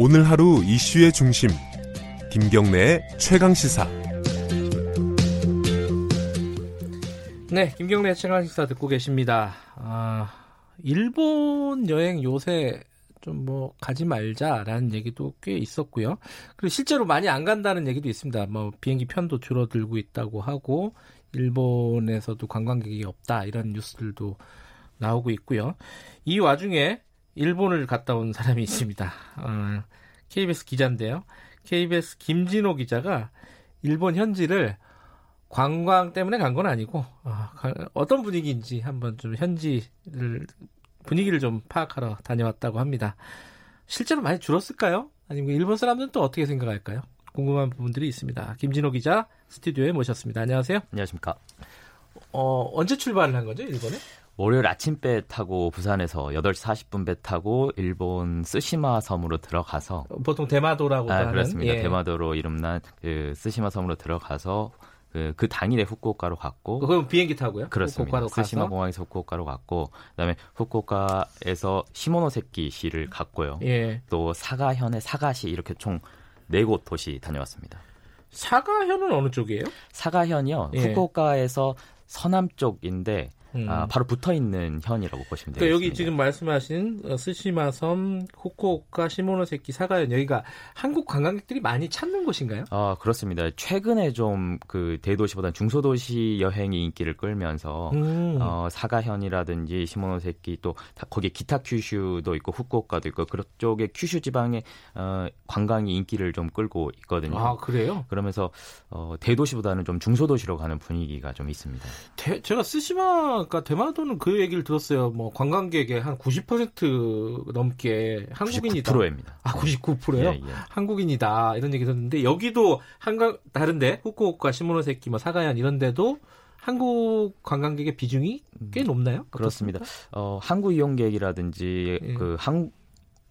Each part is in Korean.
오늘 하루 이슈의 중심 김경래의 최강 시사. 네, 김경래 최강 시사 듣고 계십니다. 아, 일본 여행 요새 좀 뭐 가지 말자라는 얘기도 꽤 있었고요. 그리고 실제로 많이 안 간다는 얘기도 있습니다. 뭐 비행기 편도 줄어들고 있다고 하고 일본에서도 관광객이 없다 이런 뉴스들도 나오고 있고요. 이 와중에 일본을 갔다 온 사람이 있습니다. 어, KBS 기자인데요. KBS 김진호 기자가 일본 현지를 관광 때문에 간 건 아니고 어, 떤 분위기인지 한번 좀 현지를 분위기를 좀 파악하러 다녀왔다고 합니다. 실제로 많이 줄었을까요? 아니면 일본 사람들은 또 어떻게 생각할까요? 궁금한 부분들이 있습니다. 김진호 기자 스튜디오에 모셨습니다. 안녕하세요. 안녕하십니까. 어, 언제 출발을 한 거죠, 일본에? 월요일 아침 배 타고 부산에서 8시 40분 배 타고 일본 쓰시마 섬으로 들어가서 보통 대마도라고 아, 하는 그렇습니다. 예. 대마도로 이름난 그 쓰시마 섬으로 들어가서 그, 그 당일에 후쿠오카로 갔고 그럼 비행기 타고요? 그렇습니다. 후쿠오카로 쓰시마 가서? 공항에서 후쿠오카로 갔고 그다음에 후쿠오카에서 시모노세키 시를 갔고요. 예. 또 사가현의 사가시 이렇게 총 네 곳 도시 다녀왔습니다. 사가현은 어느 쪽이에요? 사가현이요. 예. 후쿠오카에서 서남 쪽인데 음. 아, 바로 붙어 있는 현이라고 보시면 되겠습니다. 그러니까 여기 지금 말씀하신 어, 스시마섬, 후쿠오카, 시모노세키, 사가현 여기가 한국 관광객들이 많이 찾는 곳인가요? 아 그렇습니다. 최근에 좀 그 대도시보다 중소도시 여행이 인기를 끌면서 음. 어, 사가현이라든지 시모노세키 또 다- 거기에 기타 큐슈도 있고 후쿠오카도 있고 그쪽에 큐슈 지방의 어, 관광이 인기를 좀 끌고 있거든요. 아 그래요? 그러면서 어, 대도시보다는 좀 중소도시로 가는 분위기가 좀 있습니다. 대- 제가 스시마 가 대마도는 그 얘기를 들었어요. 뭐 관광객의 한 90% 넘게 한국인이다. 99%입니다. 아 99%요? 예, 예. 한국인이다 이런 얘기 들었는데 여기도 한강 다른데 후쿠오카, 시모노세키, 뭐 사가현 이런 데도 한국 관광객의 비중이 꽤 높나요? 그렇습니다. 어, 항구 이용객이라든지 예. 그 항,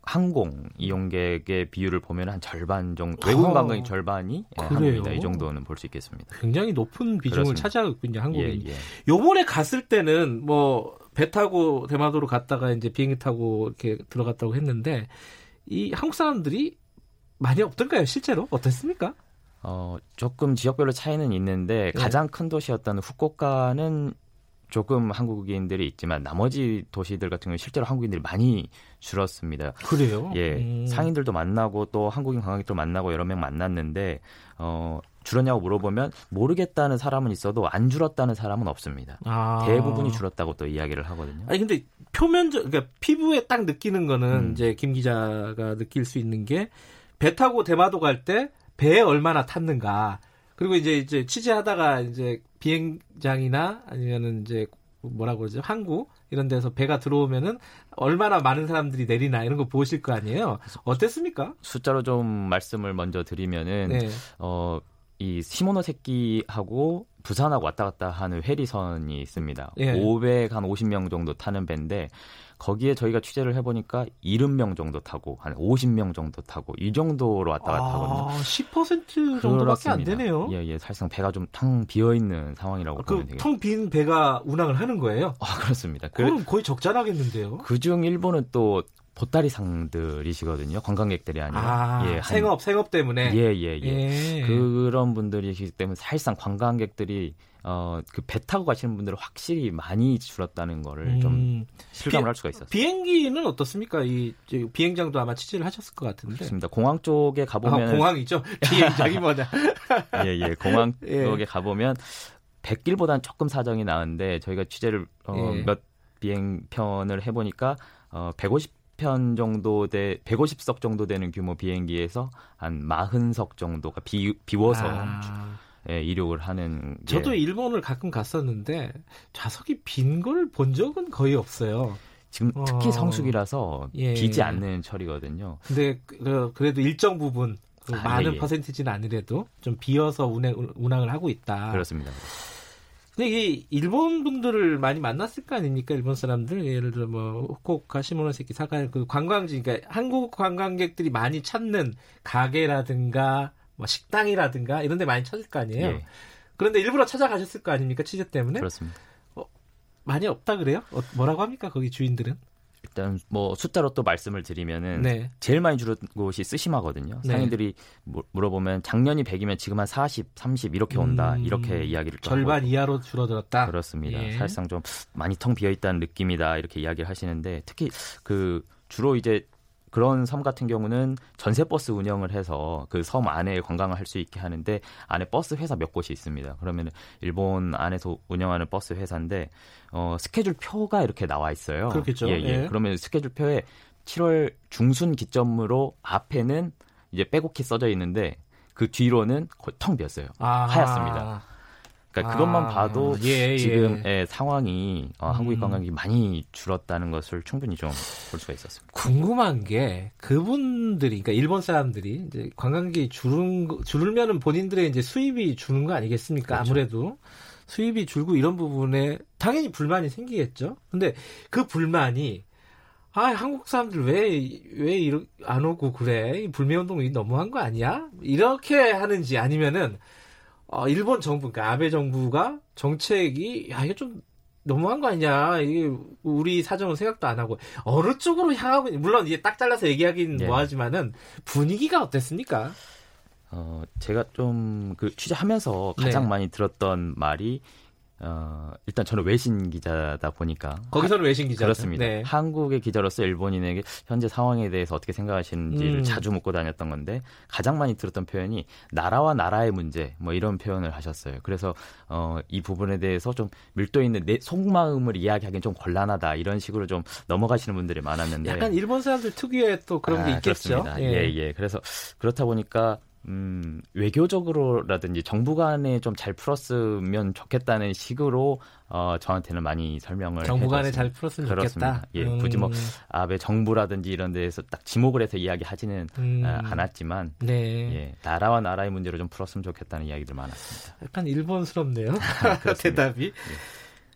항공 이용객의 비율을 보면 한 절반 정도 외국 아, 관광객 절반이 예, 그래요? 한국이다 이 정도는 볼 수 있겠습니다. 굉장히 높은 비중을 그렇습니다. 차지하고 있군요. 예, 예. 요번에 갔을 때는 뭐 배 타고 대마도로 갔다가 이제 비행기 타고 이렇게 들어갔다고 했는데 이 한국 사람들이 많이 없던가요, 실제로? 어땠습니까? 어, 조금 지역별로 차이는 있는데 예. 가장 큰 도시였던 후쿠오카는 조금 한국인들이 있지만 나머지 도시들 같은 경우는 실제로 한국인들이 많이 줄었습니다. 그래요? 예, 음. 상인들도 만나고 또 한국인 관광객도 만나고 여러 명 만났는데 어, 줄었냐고 물어보면 모르겠다는 사람은 있어도 안 줄었다는 사람은 없습니다. 아. 대부분이 줄었다고 또 이야기를 하거든요. 아니 근데 표면적 그러니까 피부에 딱 느끼는 거는 음. 이제 김 기자가 느낄 수 있는 게 배 타고 대마도 갈 때 배에 얼마나 탔는가 그리고 이제 이제 취재하다가 이제 비행장이나 아니면은 이제 뭐라고 그러죠 항구 이런 데서 배가 들어오면은 얼마나 많은 사람들이 내리나 이런 거 보실 거 아니에요 어땠습니까? 숫자로 좀 말씀을 먼저 드리면은 네. 어, 이 시모노세키하고 부산하고 왔다 갔다 하는 회리선이 있습니다. 예. 500, 한 50명 정도 타는 배인데 거기에 저희가 취재를 해보니까 70명 정도 타고 한 50명 정도 타고 이 정도로 왔다 갔다 하거든요. 아, 10% 정도밖에 안. 되네요. 예, 예. 사실상 배가 좀 텅 비어 있는 상황이라고 보면 그 되겠습니다. 텅빈 배가 운항을 하는 거예요. 아, 그렇습니다. 그, 그럼 거의 적자나겠는데요. 그중 일본은 또 보따리 상들이시거든요. 관광객들이 아니라. 아, 예, 한- 생업, 생업 때문에. 예, 예, 예. 예. 그런 분들이시기 때문에 사실상 관광객들이 어, 그 배 타고 가시는 분들은 확실히 많이 줄었다는 거를 좀 음, 실감을 비- 할 수가 있었어요. 비행기는 어떻습니까? 이 저, 비행장도 아마 취재를 하셨을 것 같은데. 그렇습니다. 공항 쪽에 아, 가보면 공항이죠. 비행장이 뭐냐? 예, 예. 공항 예. 쪽에 가보면 백길보다는 조금 사정이 나은데 저희가 취재를 어, 예. 몇 비행편을 해보니까 어, 150 편 정도 돼 150석 정도 되는 규모 비행기에서 한 40석 정도가 비, 비워서 아, 예, 이륙을 하는 게 저도 일본을 가끔 갔었는데 좌석이 빈 걸 본 적은 거의 없어요. 지금 특히 어. 성수기라서 예. 비지 않는 철이거든요. 근데 그, 그래도 일정 부분 그 아, 많은 예, 예. 퍼센티지는 아니래도 좀 비어서 운행, 운항을 하고 있다. 그렇습니다. 근데 이게 일본 분들을 많이 만났을 거 아닙니까? 일본 사람들 예를 들어 뭐 후쿠오카 시모노세키 사가 그 관광지 그러니까 한국 관광객들이 많이 찾는 가게라든가 뭐 식당이라든가 이런 데 많이 찾을 거 아니에요. 예, 그런데 일부러 찾아가셨을 거 아닙니까? 취재 때문에 그렇습니다. 많이 없다 그래요? 어, 뭐라고 합니까? 거기 주인들은? 일단 뭐 숫자로 또 말씀을 드리면은 네. 제일 많이 줄은 곳이 쓰시마거든요. 네. 상인들이 물- 물어보면 작년이 100이면 지금 한 40, 30 이렇게 온다. 음, 이렇게 이야기를 또 절반 하고 이하로 줄어들었다. 그렇습니다. 예. 사실상 좀 많이 텅 비어 있다는 느낌이다. 이렇게 이야기를 하시는데 특히 그 주로 이제 그런 섬 같은 경우는 전세 버스 운영을 해서 그 섬 안에 관광을 할 수 있게 하는데 안에 버스 회사 몇 곳이 있습니다. 그러면 일본 안에서 운영하는 버스 회사인데 어 스케줄 표가 이렇게 나와 있어요. 그렇겠죠. 예, 예. 예. 그러면 스케줄 표에 7월 중순 기점으로 앞에는 이제 빼곡히 써져 있는데 그 뒤로는 거의 텅 비었어요. 아, 하얗습니다. 그러니까 그것만 아, 봐도 예, 예. 지금 의 상황이 어, 한국인 음. 관광객이 많이 줄었다는 것을 충분히 좀 볼 수가 있었습니다. 궁금한 게 그분들이 그러니까 일본 사람들이 이제 관광객이 줄은 거- 줄면은 본인들의 이제 수입이 주는 거 아니겠습니까? 그렇죠. 아무래도 수입이 줄고 이런 부분에 당연히 불만이 생기겠죠. 근데 그 불만이 아 한국 사람들 왜왜 안 오고 그래 이 불매 운동이 너무한 거 아니야? 이렇게 하는지 아니면은 어, 일본 정부 그러니까 아베 정부가 정책이 야 이게 좀 너무한 거 아니냐 이게 우리 사정은 생각도 안 하고 어느 쪽으로 향하고 있- 물론 이게 딱 잘라서 얘기하기는 예. 뭐하지만은 분위기가 어땠습니까? 어, 제가 좀 그 취재하면서 가장 네. 많이 들었던 말이 어, 일단 저는 외신 기자다 보니까 거기서는 외신 기자 그렇습니다. 네. 한국의 기자로서 일본인에게 현재 상황에 대해서 어떻게 생각하시는지를 음. 자주 묻고 다녔던 건데 가장 많이 들었던 표현이 나라와 나라의 문제 뭐 이런 표현을 하셨어요. 그래서 어, 이 부분에 대해서 좀 밀도 있는 내 속마음을 이야기하기는 좀 곤란하다 이런 식으로 좀 넘어가시는 분들이 많았는데 약간 일본 사람들 특유의 또 그런 게 아, 있겠죠. 그렇습니다. 예, 예. 그래서 그렇다 보니까 음, 외교적으로라든지 정부 간에 좀 잘 풀었으면 좋겠다는 식으로 어, 저한테는 많이 설명을 정부 간에. 잘 풀었으면 그렇습니다. 좋겠다. 예, 음, 굳이 뭐 아베 정부라든지 이런 데에서 딱 지목을 해서 이야기하지는 음, 아, 않았지만 네. 예, 나라와 나라의 문제로 좀 풀었으면 좋겠다는 이야기들 많았습니다. 약간 일본스럽네요. 그렇습니다. 대답이.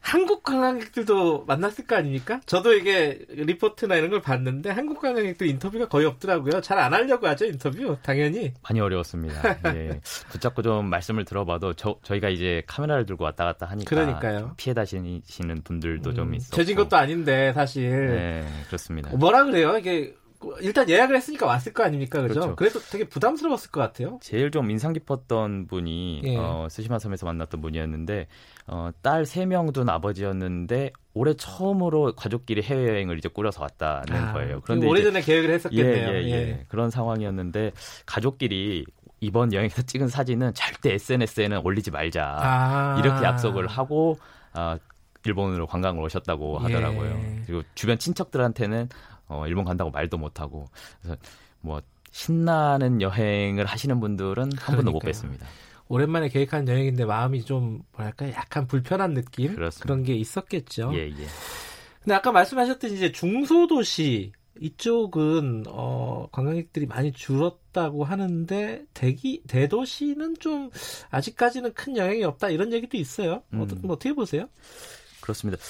한국 관광객들도 만났을 거 아닙니까? 저도 이게 리포트나 이런 걸 봤는데 한국 관광객들 인터뷰가 거의 없더라고요. 잘 안 하려고 하죠 인터뷰 당연히. 많이 어려웠습니다. 예. 붙잡고 좀 말씀을 들어봐도 저, 저희가 이제 카메라를 들고 왔다 갔다 하니까 그러니까요. 좀 피해 다니시는 분들도 좀 음, 있었고 죄진 것도 아닌데 사실 네, 그렇습니다. 뭐라 그래요? 이게 일단 예약을 했으니까 왔을 거 아닙니까, 그죠? 그렇죠. 그래도 되게 부담스러웠을 것 같아요. 제일 좀 인상 깊었던 분이 예. 어, 스시마 섬에서 만났던 분이었는데 어, 딸 세 명 둔 아버지였는데 올해 처음으로 가족끼리 해외여행을 이제 꾸려서 왔다는 아, 거예요. 그런데 이제- 오래전에 계획을 예, 했었겠네요. 예, 예. 그런 상황이었는데 가족끼리 이번 여행에서 찍은 사진은 절대 SNS에는 올리지 말자 아. 이렇게 약속을 하고 아, 일본으로 관광을 오셨다고 예. 하더라고요. 그리고 주변 친척들한테는 어, 일본 간다고 말도 못하고 그래서 뭐 신나는 여행을 하시는 분들은 한 번도 못 그러니까요. 뵀습니다. 오랜만에 계획한 여행인데 마음이 좀 뭐랄까 약간 불편한 느낌 그렇습니다. 그런 게 있었겠죠. 예, 예. 근데 아까 말씀하셨듯이 이제 중소도시 이쪽은 어, 관광객들이 많이 줄었다고 하는데 대기 대도시는 좀 아직까지는 큰 영향이 없다 이런 얘기도 있어요. 음. 어떻게 어떻게 보세요? 그렇습니다.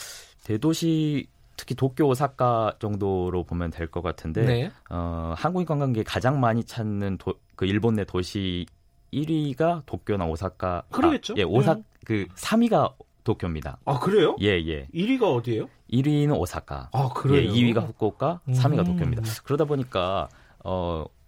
대도시 특히 도쿄, 오사카 정도로 보면 될 것 같은데 네. 어, 한국인 관광객이 가장 많이 찾는 도, 그 일본 내 도시 1위가 도쿄나 오사카. 그러겠죠. 아, 예, 오사 네. 그 3위가 도쿄입니다. 아 그래요? 예, 예. 1위가 어디예요? 1위는 오사카. 아 예, 그래요. 2위가 후쿠오카, 3위가 음. 도쿄입니다. 그러다 보니까 어 주-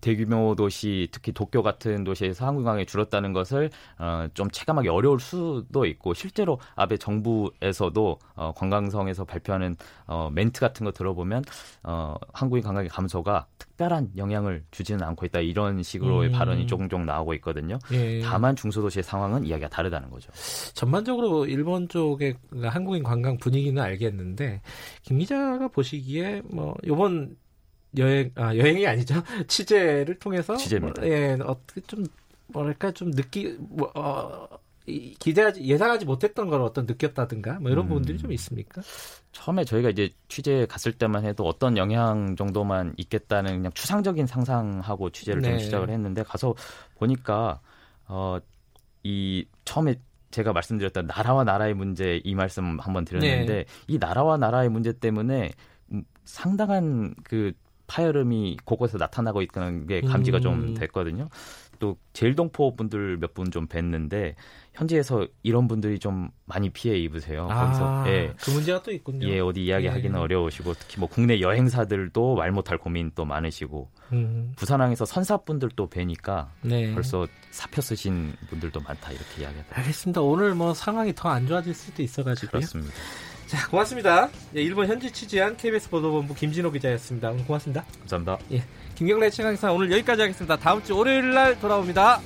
대규모 도시, 특히 도쿄 같은 도시에서 한국 관광이 줄었다는 것을 어, 좀 체감하기 어려울 수도 있고 실제로 아베 정부에서도 어, 관광성에서 발표하는 어, 멘트 같은 거 들어보면 어, 한국인 관광의 감소가 특별한 영향을 주지는 않고 있다 이런 식으로의 음. 발언이 종종 나오고 있거든요. 예. 다만 중소도시의 상황은 이야기가 다르다는 거죠. 전반적으로 일본 쪽의 한국인 관광 분위기는 알겠는데 김 기자가 보시기에 뭐 이번 여행 아 여행이 아니죠 취재를 통해서 취재입니다. 뭐, 예 어떻게 좀 뭐랄까 좀 느끼 뭐 어, 이- 기대하지 예상하지 못했던 걸 어떤 느꼈다든가 뭐 이런 음. 부분들이 좀 있습니까? 처음에 저희가 이제 취재 갔을 때만 해도 어떤 영향 정도만 있겠다는 그냥 추상적인 상상하고 취재를 좀 네. 시작을 했는데 가서 보니까 어 이 처음에 제가 말씀드렸던 나라와 나라의 문제 이 말씀 한번 드렸는데 네. 이 나라와 나라의 문제 때문에 음, 상당한 그 파열음이 곳곳에서 나타나고 있다는 게 감지가 음. 좀 됐거든요. 또 제일동포 분들 몇 분 좀 뵀는데 현지에서 이런 분들이 좀 많이 피해 입으세요. 아, 거기서 예. 그 문제가 또 있군요. 예, 어디 이야기하기는 예. 어려우시고 특히 뭐 국내 여행사들도 말 못할 고민 또 많으시고 음, 부산항에서 선사분들도 뵈니까 네. 벌써 사표 쓰신 분들도 많다 이렇게 이야기하더라고요. 알겠습니다. 오늘 뭐 상황이 더 안 좋아질 수도 있어가지고요. 그렇습니다. 자, 고맙습니다. 예, 일본 현지 취재한 KBS 보도본부 김진호 기자였습니다. 오늘 고맙습니다. 감사합니다. 김경래 최강사 오늘 여기까지 하겠습니다. 다음 주 월요일 날 돌아옵니다.